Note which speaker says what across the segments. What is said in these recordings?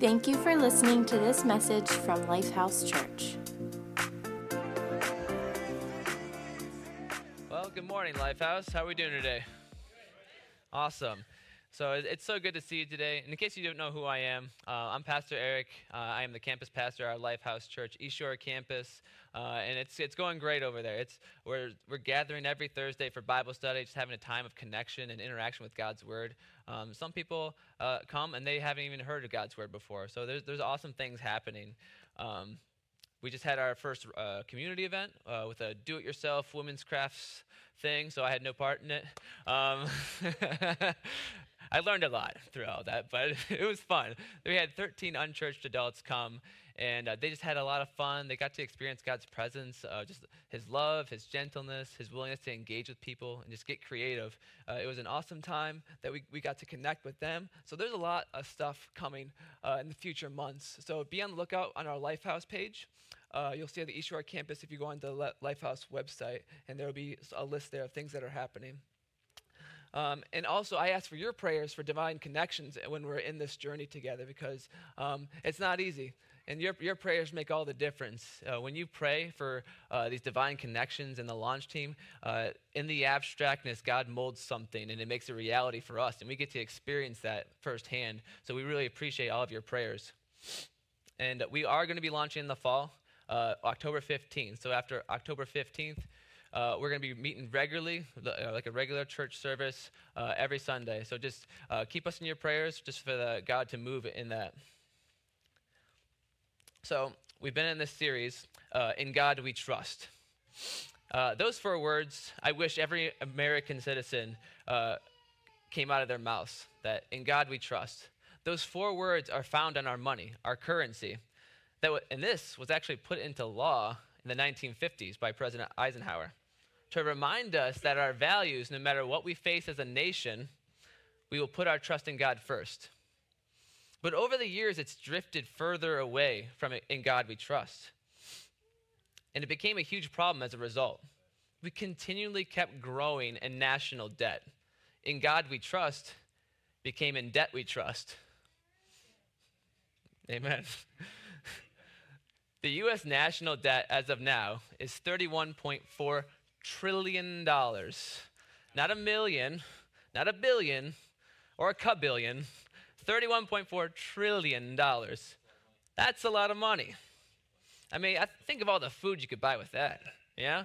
Speaker 1: Thank you for listening to this message from Lifehouse Church.
Speaker 2: Well, good morning, Lifehouse. How are we doing today? Awesome. So it's so good to see you today. And in case you don't know who I am, uh, I'm Pastor Erik. Uh, I am the campus pastor at our Lifehouse Church East Shore campus, uh, and it's it's going great over there. It's we're we're gathering every Thursday for Bible study, just having a time of connection and interaction with God's Word. Um, some people uh, come and they haven't even heard of God's Word before, so there's there's awesome things happening. Um, we just had our first uh, community event uh, with a do-it-yourself women's crafts thing, so I had no part in it. Um, I learned a lot through all that, but it was fun. We had 13 unchurched adults come, and uh, they just had a lot of fun. They got to experience God's presence, uh, just His love, His gentleness, His willingness to engage with people and just get creative. Uh, it was an awesome time that we, we got to connect with them. So there's a lot of stuff coming uh, in the future months. So be on the lookout on our Lifehouse page. Uh, you'll see on the East Shore campus if you go on the Lifehouse website, and there will be a list there of things that are happening. Um, and also, I ask for your prayers for divine connections when we're in this journey together because um, it's not easy. And your, your prayers make all the difference. Uh, when you pray for uh, these divine connections in the launch team, uh, in the abstractness, God molds something and it makes a reality for us. And we get to experience that firsthand. So we really appreciate all of your prayers. And we are going to be launching in the fall, uh, October 15th. So after October 15th, uh, we're going to be meeting regularly, uh, like a regular church service uh, every Sunday. So just uh, keep us in your prayers, just for the, God to move in that. So we've been in this series, uh, "In God We Trust." Uh, those four words, I wish every American citizen came out of their mouths. That in God we trust. Those four words are found on our money, our currency. That w- and this was actually put into law in the 1950s by President Eisenhower to remind us that our values, no matter what we face as a nation, we will put our trust in God first. But over the years, it's drifted further away from it in God we trust. And it became a huge problem as a result. We continually kept growing in national debt. In God we trust became in debt we trust. Amen. the U.S. national debt as of now is $31.4 trillion. Not a million, not a billion, or a cubillion. $31.4 trillion. That's a lot of money. I mean, I think of all the food you could buy with that. Yeah?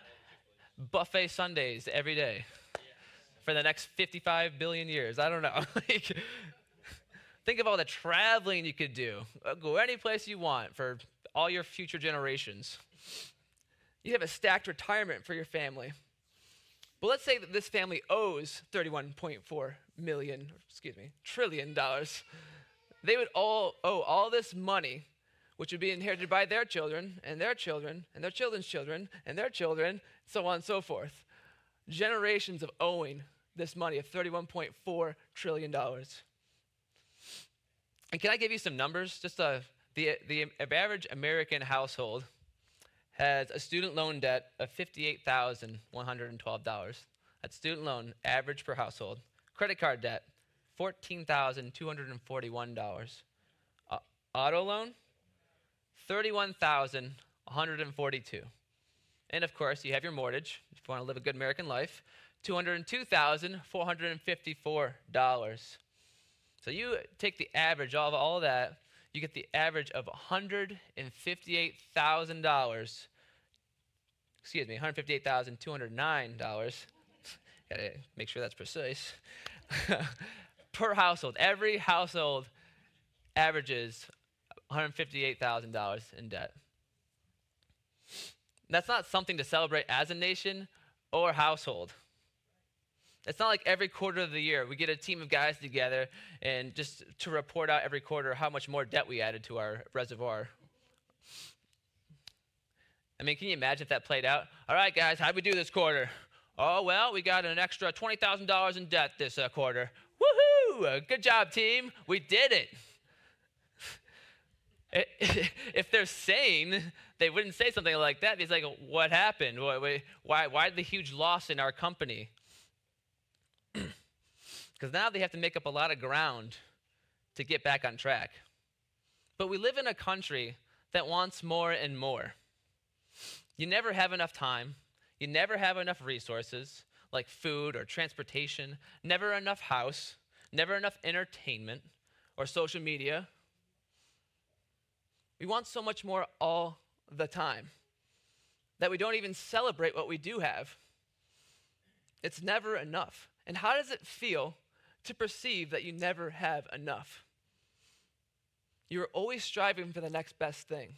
Speaker 2: Buffet Sundays every day for the next 55 billion years. I don't know. think of all the traveling you could do. Uh, go any place you want for all your future generations. You have a stacked retirement for your family. But let's say that this family owes 31.4 million, excuse me, trillion dollars. They would all owe all this money, which would be inherited by their children and their children and their children's children and their children, so on and so forth. Generations of owing this money of $31.4 trillion. And can I give you some numbers? Just uh, the, the average American household has a student loan debt of $58,112. That's student loan average per household. Credit card debt, $14,241. Uh, auto loan, 31,142. And of course, you have your mortgage if you want to live a good American life, $202,454. So you take the average of all of that, you get the average of $158,000. Excuse me, $158,209. Gotta make sure that's precise. per household. Every household averages $158,000 in debt. That's not something to celebrate as a nation or household. It's not like every quarter of the year we get a team of guys together and just to report out every quarter how much more debt we added to our reservoir. I mean, can you imagine if that played out? All right, guys, how'd we do this quarter? Oh, well, we got an extra $20,000 in debt this uh, quarter. Woohoo! Uh, good job, team. We did it. if they're sane, they wouldn't say something like that. He's like, what happened? Why, why, why the huge loss in our company? Because now they have to make up a lot of ground to get back on track. But we live in a country that wants more and more. You never have enough time, you never have enough resources, like food or transportation, never enough house, never enough entertainment or social media. We want so much more all the time that we don't even celebrate what we do have. It's never enough. And how does it feel to perceive that you never have enough? You're always striving for the next best thing.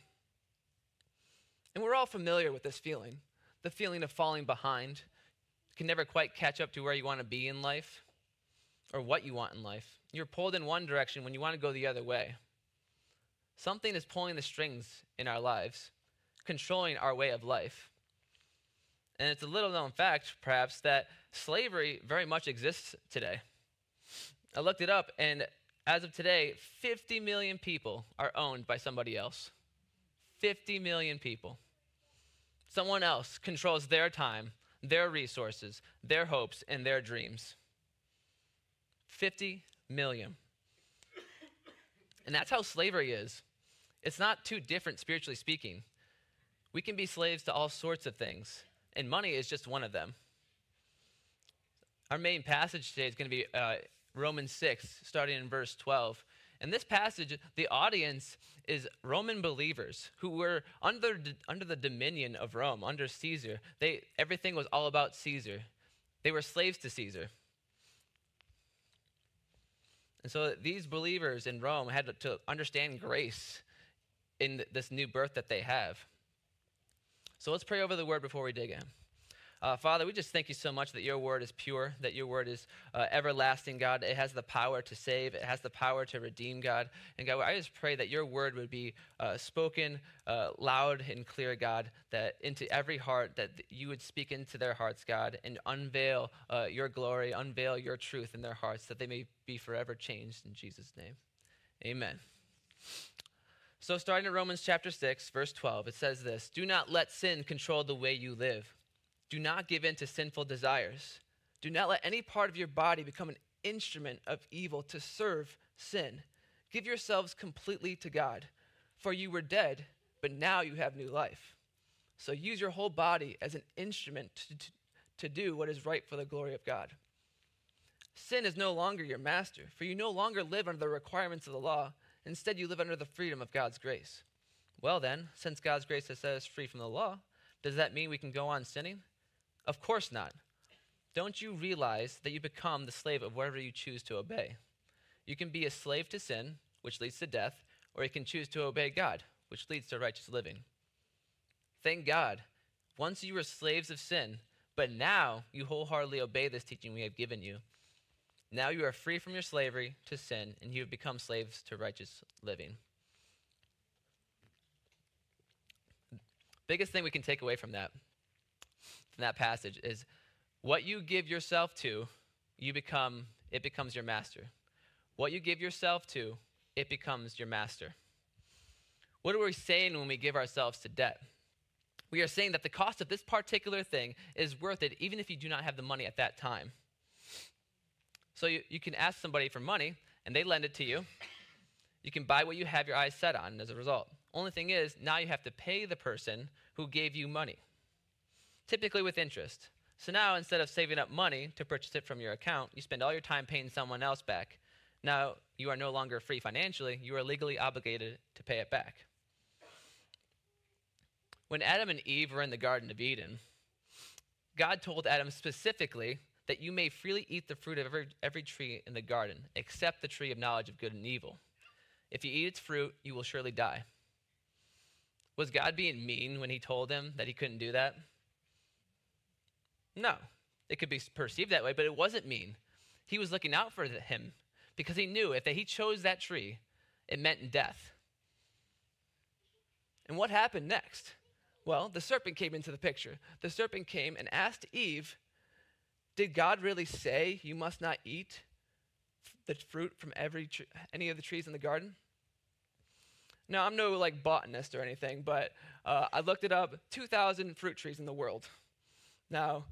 Speaker 2: And we're all familiar with this feeling the feeling of falling behind. You can never quite catch up to where you want to be in life or what you want in life. You're pulled in one direction when you want to go the other way. Something is pulling the strings in our lives, controlling our way of life. And it's a little known fact, perhaps, that slavery very much exists today. I looked it up, and as of today, 50 million people are owned by somebody else. 50 million people. Someone else controls their time, their resources, their hopes, and their dreams. 50 million. And that's how slavery is. It's not too different spiritually speaking. We can be slaves to all sorts of things, and money is just one of them. Our main passage today is going to be uh, Romans 6, starting in verse 12. In this passage, the audience is Roman believers who were under, under the dominion of Rome, under Caesar. They, everything was all about Caesar. They were slaves to Caesar. And so these believers in Rome had to understand grace in this new birth that they have. So let's pray over the word before we dig in. Uh, Father, we just thank you so much that your word is pure, that your word is uh, everlasting, God. It has the power to save, it has the power to redeem, God. And God, I just pray that your word would be uh, spoken uh, loud and clear, God, that into every heart, that you would speak into their hearts, God, and unveil uh, your glory, unveil your truth in their hearts, that they may be forever changed in Jesus' name. Amen. So, starting in Romans chapter 6, verse 12, it says this Do not let sin control the way you live do not give in to sinful desires. Do not let any part of your body become an instrument of evil to serve sin. Give yourselves completely to God, for you were dead, but now you have new life. So use your whole body as an instrument to, to, to do what is right for the glory of God. Sin is no longer your master, for you no longer live under the requirements of the law. Instead, you live under the freedom of God's grace. Well, then, since God's grace has set us free from the law, does that mean we can go on sinning? Of course not. Don't you realize that you become the slave of whatever you choose to obey? You can be a slave to sin, which leads to death, or you can choose to obey God, which leads to righteous living. Thank God. Once you were slaves of sin, but now you wholeheartedly obey this teaching we have given you. Now you are free from your slavery to sin, and you have become slaves to righteous living. Biggest thing we can take away from that from that passage is what you give yourself to, you become it becomes your master. What you give yourself to, it becomes your master. What are we saying when we give ourselves to debt? We are saying that the cost of this particular thing is worth it even if you do not have the money at that time. So you, you can ask somebody for money and they lend it to you. You can buy what you have your eyes set on as a result. Only thing is, now you have to pay the person who gave you money typically with interest. So now instead of saving up money to purchase it from your account, you spend all your time paying someone else back. Now you are no longer free financially, you are legally obligated to pay it back. When Adam and Eve were in the Garden of Eden, God told Adam specifically that you may freely eat the fruit of every, every tree in the garden, except the tree of knowledge of good and evil. If you eat its fruit, you will surely die. Was God being mean when he told him that he couldn't do that? No. It could be perceived that way, but it wasn't mean. He was looking out for him because he knew if he chose that tree, it meant death. And what happened next? Well, the serpent came into the picture. The serpent came and asked Eve, Did God really say you must not eat the fruit from every any of the trees in the garden? Now, I'm no like botanist or anything, but uh, I looked it up 2,000 fruit trees in the world. Now,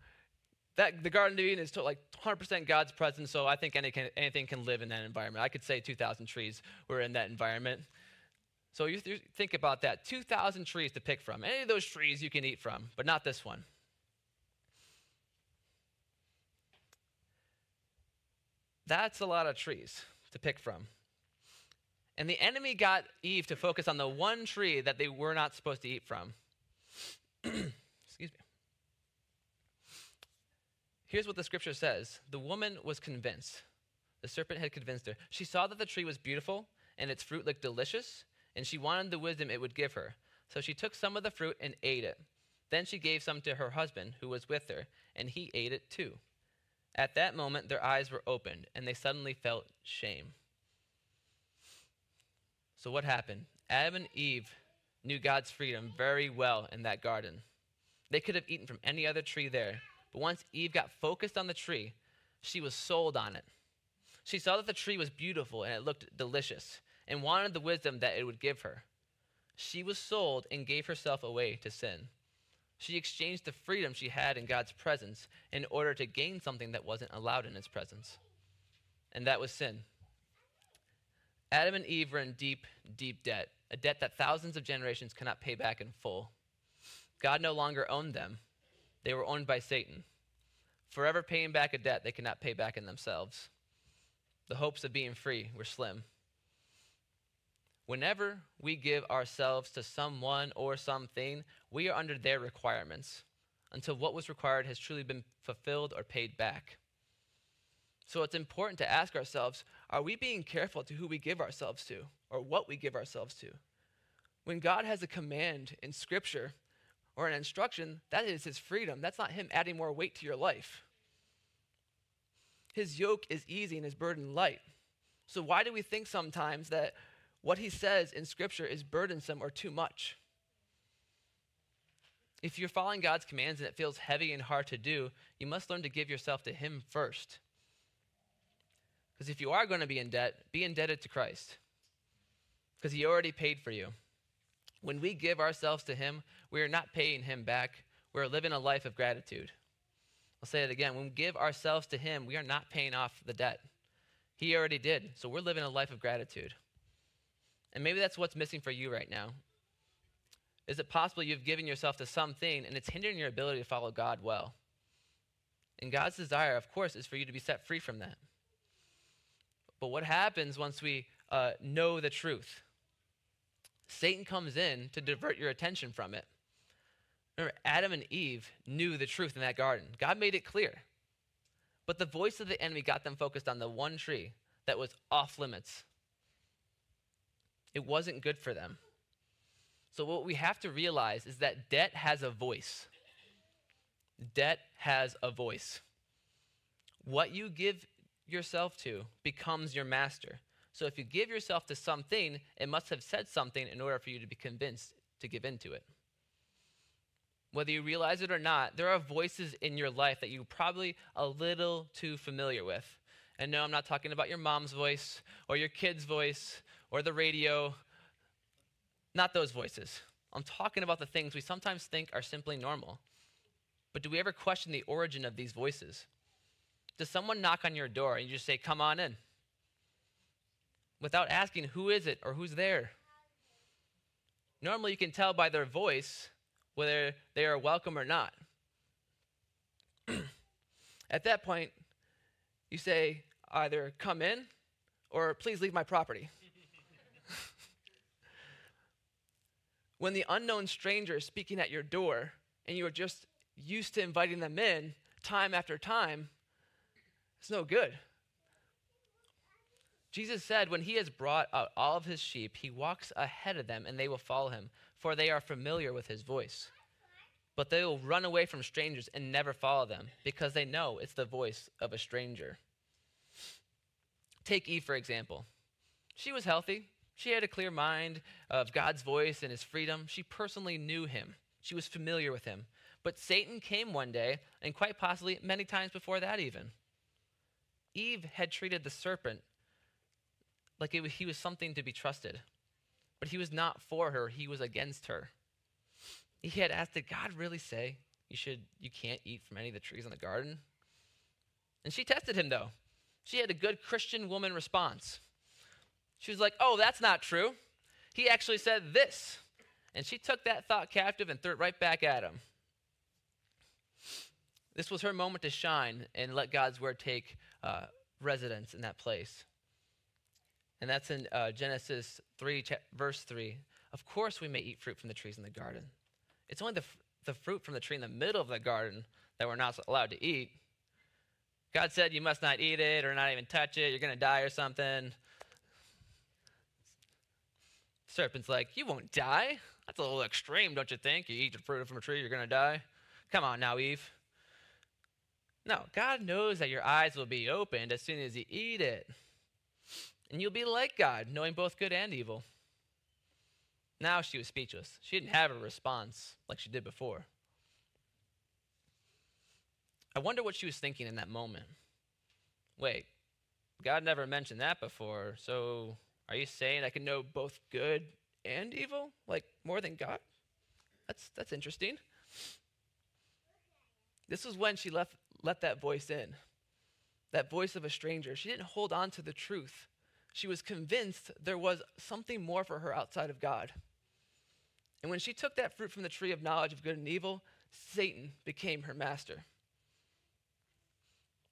Speaker 2: that the Garden of Eden is like 100% God's presence, so I think any can, anything can live in that environment. I could say 2,000 trees were in that environment. So you th- think about that 2,000 trees to pick from. Any of those trees you can eat from, but not this one. That's a lot of trees to pick from. And the enemy got Eve to focus on the one tree that they were not supposed to eat from. Excuse me. Here's what the scripture says The woman was convinced. The serpent had convinced her. She saw that the tree was beautiful and its fruit looked delicious, and she wanted the wisdom it would give her. So she took some of the fruit and ate it. Then she gave some to her husband, who was with her, and he ate it too. At that moment, their eyes were opened, and they suddenly felt shame. So, what happened? Adam and Eve knew God's freedom very well in that garden. They could have eaten from any other tree there, but once Eve got focused on the tree, she was sold on it. She saw that the tree was beautiful and it looked delicious, and wanted the wisdom that it would give her. She was sold and gave herself away to sin. She exchanged the freedom she had in God's presence in order to gain something that wasn't allowed in his presence. And that was sin. Adam and Eve were in deep, deep debt, a debt that thousands of generations cannot pay back in full. God no longer owned them, they were owned by Satan, forever paying back a debt they could not pay back in themselves. The hopes of being free were slim. Whenever we give ourselves to someone or something, we are under their requirements until what was required has truly been fulfilled or paid back. So it's important to ask ourselves are we being careful to who we give ourselves to or what we give ourselves to? When God has a command in Scripture or an instruction, that is His freedom. That's not Him adding more weight to your life. His yoke is easy and His burden light. So why do we think sometimes that what he says in Scripture is burdensome or too much. If you're following God's commands and it feels heavy and hard to do, you must learn to give yourself to Him first. Because if you are going to be in debt, be indebted to Christ. Because He already paid for you. When we give ourselves to Him, we are not paying Him back, we're living a life of gratitude. I'll say it again. When we give ourselves to Him, we are not paying off the debt. He already did. So we're living a life of gratitude. And maybe that's what's missing for you right now. Is it possible you've given yourself to something and it's hindering your ability to follow God well? And God's desire, of course, is for you to be set free from that. But what happens once we uh, know the truth? Satan comes in to divert your attention from it. Remember, Adam and Eve knew the truth in that garden. God made it clear. But the voice of the enemy got them focused on the one tree that was off limits. It wasn't good for them. So, what we have to realize is that debt has a voice. Debt has a voice. What you give yourself to becomes your master. So, if you give yourself to something, it must have said something in order for you to be convinced to give into it. Whether you realize it or not, there are voices in your life that you're probably a little too familiar with. And no, I'm not talking about your mom's voice or your kid's voice or the radio. Not those voices. I'm talking about the things we sometimes think are simply normal. But do we ever question the origin of these voices? Does someone knock on your door and you just say, Come on in? Without asking, Who is it or who's there? Normally, you can tell by their voice whether they are welcome or not. At that point, you say, Either come in or please leave my property. when the unknown stranger is speaking at your door and you are just used to inviting them in time after time, it's no good. Jesus said, When he has brought out all of his sheep, he walks ahead of them and they will follow him, for they are familiar with his voice. But they will run away from strangers and never follow them, because they know it's the voice of a stranger. Take Eve, for example. She was healthy, she had a clear mind of God's voice and his freedom. She personally knew him, she was familiar with him. But Satan came one day, and quite possibly many times before that, even. Eve had treated the serpent like was, he was something to be trusted. But he was not for her, he was against her. He had asked, Did God really say you should you can't eat from any of the trees in the garden? And she tested him though. She had a good Christian woman response. She was like, Oh, that's not true. He actually said this. And she took that thought captive and threw it right back at him. This was her moment to shine and let God's word take uh, residence in that place. And that's in uh, Genesis 3, verse 3. Of course, we may eat fruit from the trees in the garden. It's only the, the fruit from the tree in the middle of the garden that we're not allowed to eat. God said you must not eat it or not even touch it. You're going to die or something. Serpent's like, You won't die. That's a little extreme, don't you think? You eat the fruit from a tree, you're going to die. Come on now, Eve. No, God knows that your eyes will be opened as soon as you eat it. And you'll be like God, knowing both good and evil. Now she was speechless. She didn't have a response like she did before. I wonder what she was thinking in that moment. Wait, God never mentioned that before, so are you saying I can know both good and evil? Like more than God? That's that's interesting. This was when she left let that voice in. That voice of a stranger. She didn't hold on to the truth. She was convinced there was something more for her outside of God. And when she took that fruit from the tree of knowledge of good and evil, Satan became her master.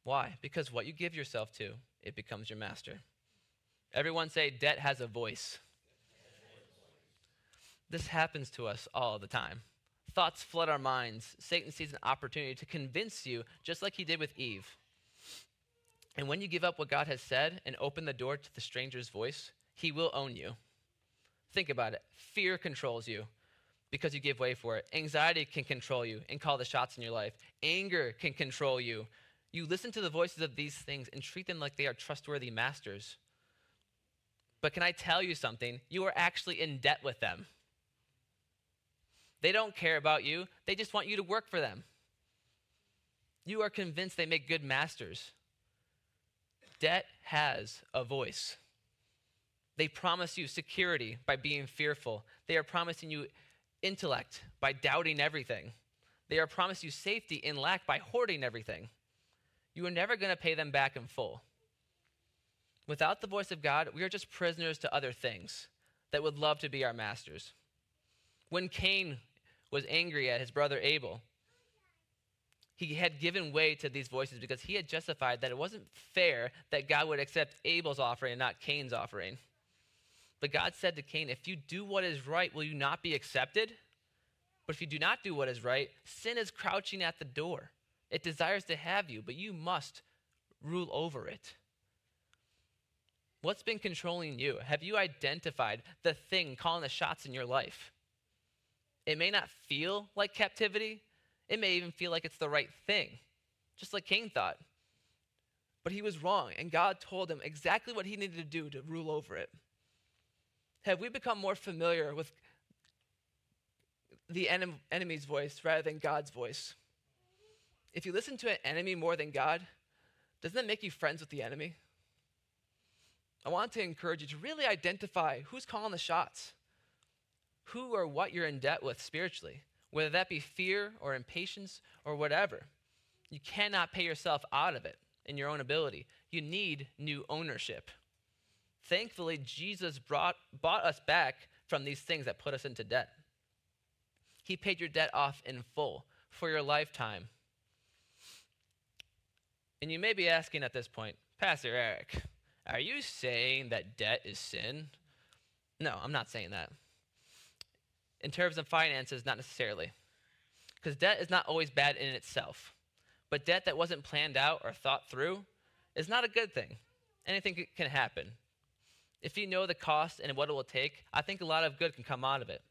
Speaker 2: Why? Because what you give yourself to, it becomes your master. Everyone say, debt has a voice. This happens to us all the time. Thoughts flood our minds. Satan sees an opportunity to convince you, just like he did with Eve. And when you give up what God has said and open the door to the stranger's voice, he will own you. Think about it. Fear controls you because you give way for it. Anxiety can control you and call the shots in your life. Anger can control you. You listen to the voices of these things and treat them like they are trustworthy masters. But can I tell you something? You are actually in debt with them. They don't care about you, they just want you to work for them. You are convinced they make good masters. Debt has a voice. They promise you security by being fearful. They are promising you intellect by doubting everything. They are promising you safety in lack by hoarding everything. You are never going to pay them back in full. Without the voice of God, we are just prisoners to other things that would love to be our masters. When Cain was angry at his brother Abel. He had given way to these voices because he had justified that it wasn't fair that God would accept Abel's offering and not Cain's offering. But God said to Cain, If you do what is right, will you not be accepted? But if you do not do what is right, sin is crouching at the door. It desires to have you, but you must rule over it. What's been controlling you? Have you identified the thing calling the shots in your life? It may not feel like captivity, it may even feel like it's the right thing, just like Cain thought. But he was wrong, and God told him exactly what he needed to do to rule over it. Have we become more familiar with the enem- enemy's voice rather than God's voice? If you listen to an enemy more than God, doesn't that make you friends with the enemy? I want to encourage you to really identify who's calling the shots who or what you're in debt with spiritually, whether that be fear or impatience or whatever. You cannot pay yourself out of it in your own ability. You need new ownership. Thankfully, Jesus brought, bought us back from these things that put us into debt. He paid your debt off in full for your lifetime. And you may be asking at this point, Pastor Erik, are you saying that debt is sin? No, I'm not saying that. In terms of finances, not necessarily. Because debt is not always bad in itself. But debt that wasn't planned out or thought through is not a good thing. Anything can happen. If you know the cost and what it will take, I think a lot of good can come out of it.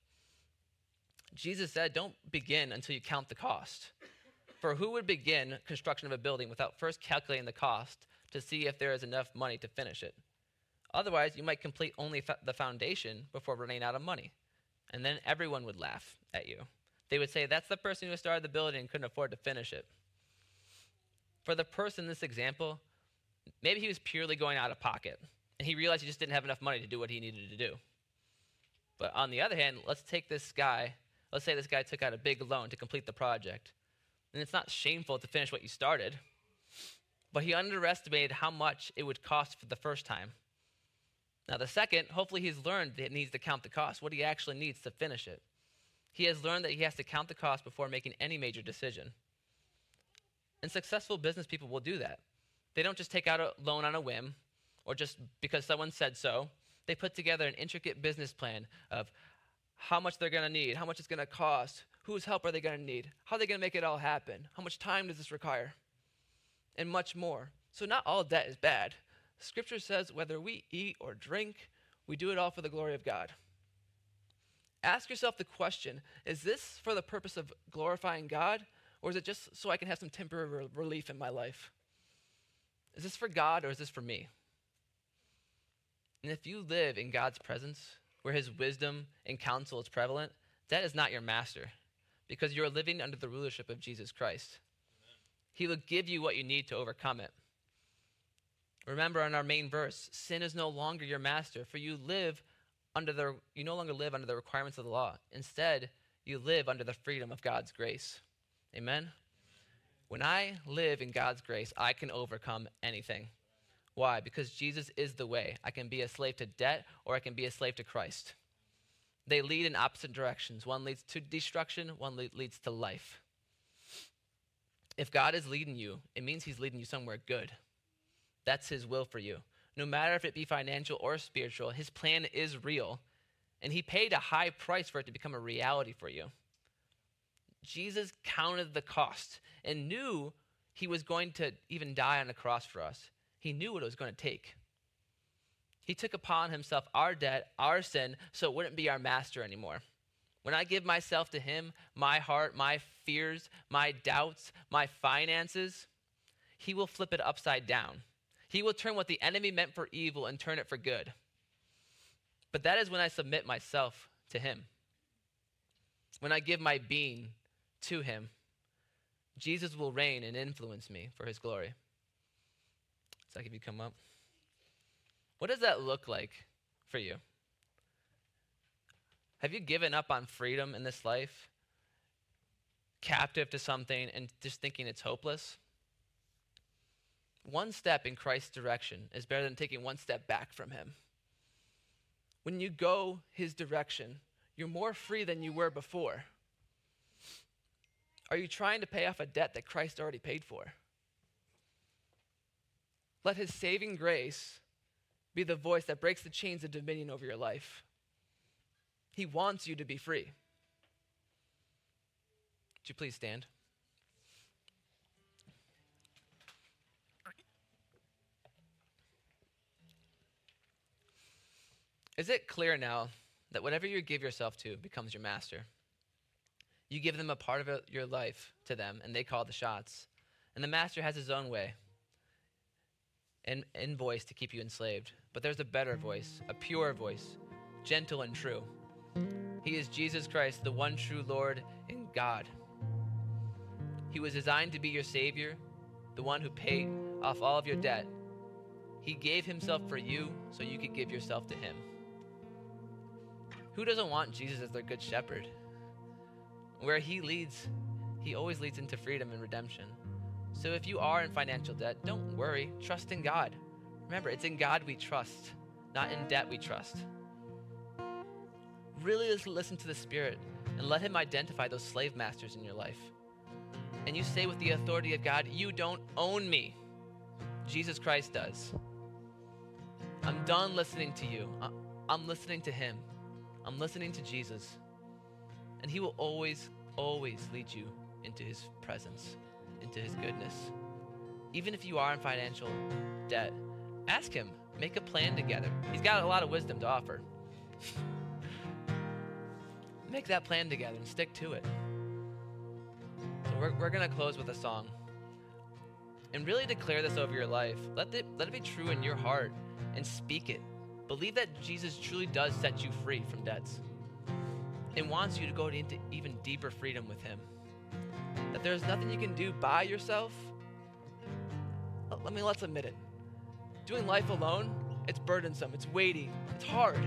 Speaker 2: Jesus said, Don't begin until you count the cost. For who would begin construction of a building without first calculating the cost to see if there is enough money to finish it? Otherwise, you might complete only the foundation before running out of money and then everyone would laugh at you. They would say, That's the person who started the building and couldn't afford to finish it. For the person in this example, maybe he was purely going out of pocket, and he realized he just didn't have enough money to do what he needed to do. But on the other hand, let's take this guy, let's say this guy took out a big loan to complete the project. And it's not shameful to finish what you started, but he underestimated how much it would cost for the first time. Now, the second, hopefully, he's learned that he needs to count the cost, what he actually needs to finish it. He has learned that he has to count the cost before making any major decision. And successful business people will do that. They don't just take out a loan on a whim or just because someone said so. They put together an intricate business plan of how much they're going to need, how much it's going to cost, whose help are they going to need, how are they going to make it all happen, how much time does this require, and much more. So, not all debt is bad. Scripture says whether we eat or drink, we do it all for the glory of God. Ask yourself the question is this for the purpose of glorifying God, or is it just so I can have some temporary relief in my life? Is this for God or is this for me? And if you live in God's presence, where his wisdom and counsel is prevalent, that is not your master, because you're living under the rulership of Jesus Christ. Amen. He will give you what you need to overcome it. Remember in our main verse, sin is no longer your master, for you live under the you no longer live under the requirements of the law. Instead, you live under the freedom of God's grace. Amen. When I live in God's grace, I can overcome anything. Why? Because Jesus is the way. I can be a slave to debt or I can be a slave to Christ. They lead in opposite directions. One leads to destruction, one le- leads to life. If God is leading you, it means He's leading you somewhere good. That's His will for you. No matter if it be financial or spiritual, His plan is real, and He paid a high price for it to become a reality for you. Jesus counted the cost and knew he was going to even die on the cross for us. He knew what it was going to take. He took upon himself our debt, our sin, so it wouldn't be our master anymore. When I give myself to him, my heart, my fears, my doubts, my finances, he will flip it upside down. He will turn what the enemy meant for evil and turn it for good. But that is when I submit myself to him. When I give my being to him, Jesus will reign and influence me for his glory. Zach, if you come up. What does that look like for you? Have you given up on freedom in this life? Captive to something and just thinking it's hopeless? One step in Christ's direction is better than taking one step back from him. When you go his direction, you're more free than you were before. Are you trying to pay off a debt that Christ already paid for? Let his saving grace be the voice that breaks the chains of dominion over your life. He wants you to be free. Would you please stand? Is it clear now that whatever you give yourself to becomes your master? You give them a part of your life to them, and they call the shots. And the master has his own way and, and voice to keep you enslaved. But there's a better voice, a pure voice, gentle and true. He is Jesus Christ, the one true Lord and God. He was designed to be your Savior, the one who paid off all of your debt. He gave Himself for you so you could give yourself to Him. Who doesn't want Jesus as their good shepherd? Where He leads, He always leads into freedom and redemption. So if you are in financial debt, don't worry. Trust in God. Remember, it's in God we trust, not in debt we trust. Really listen to the Spirit and let Him identify those slave masters in your life. And you say with the authority of God, You don't own me. Jesus Christ does. I'm done listening to you. I'm listening to Him. I'm listening to Jesus. And He will always, always lead you into His presence into his goodness. Even if you are in financial debt, ask him. Make a plan together. He's got a lot of wisdom to offer. Make that plan together and stick to it. So we're, we're going to close with a song. And really declare this over your life. Let it, let it be true in your heart and speak it. Believe that Jesus truly does set you free from debts and wants you to go into even deeper freedom with him that there's nothing you can do by yourself, let me let's admit it. Doing life alone, it's burdensome, it's weighty, it's hard.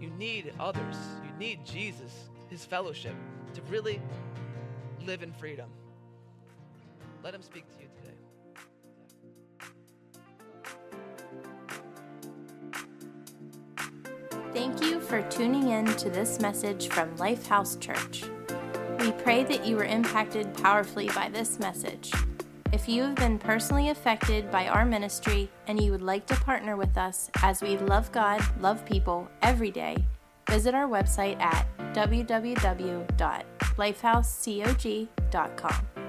Speaker 2: You need others. You need Jesus, his fellowship, to really live in freedom. Let him speak to you
Speaker 1: Thank you for tuning in to this message from Lifehouse Church. We pray that you were impacted powerfully by this message. If you have been personally affected by our ministry and you would like to partner with us as we love God, love people every day, visit our website at www.lifehousecog.com.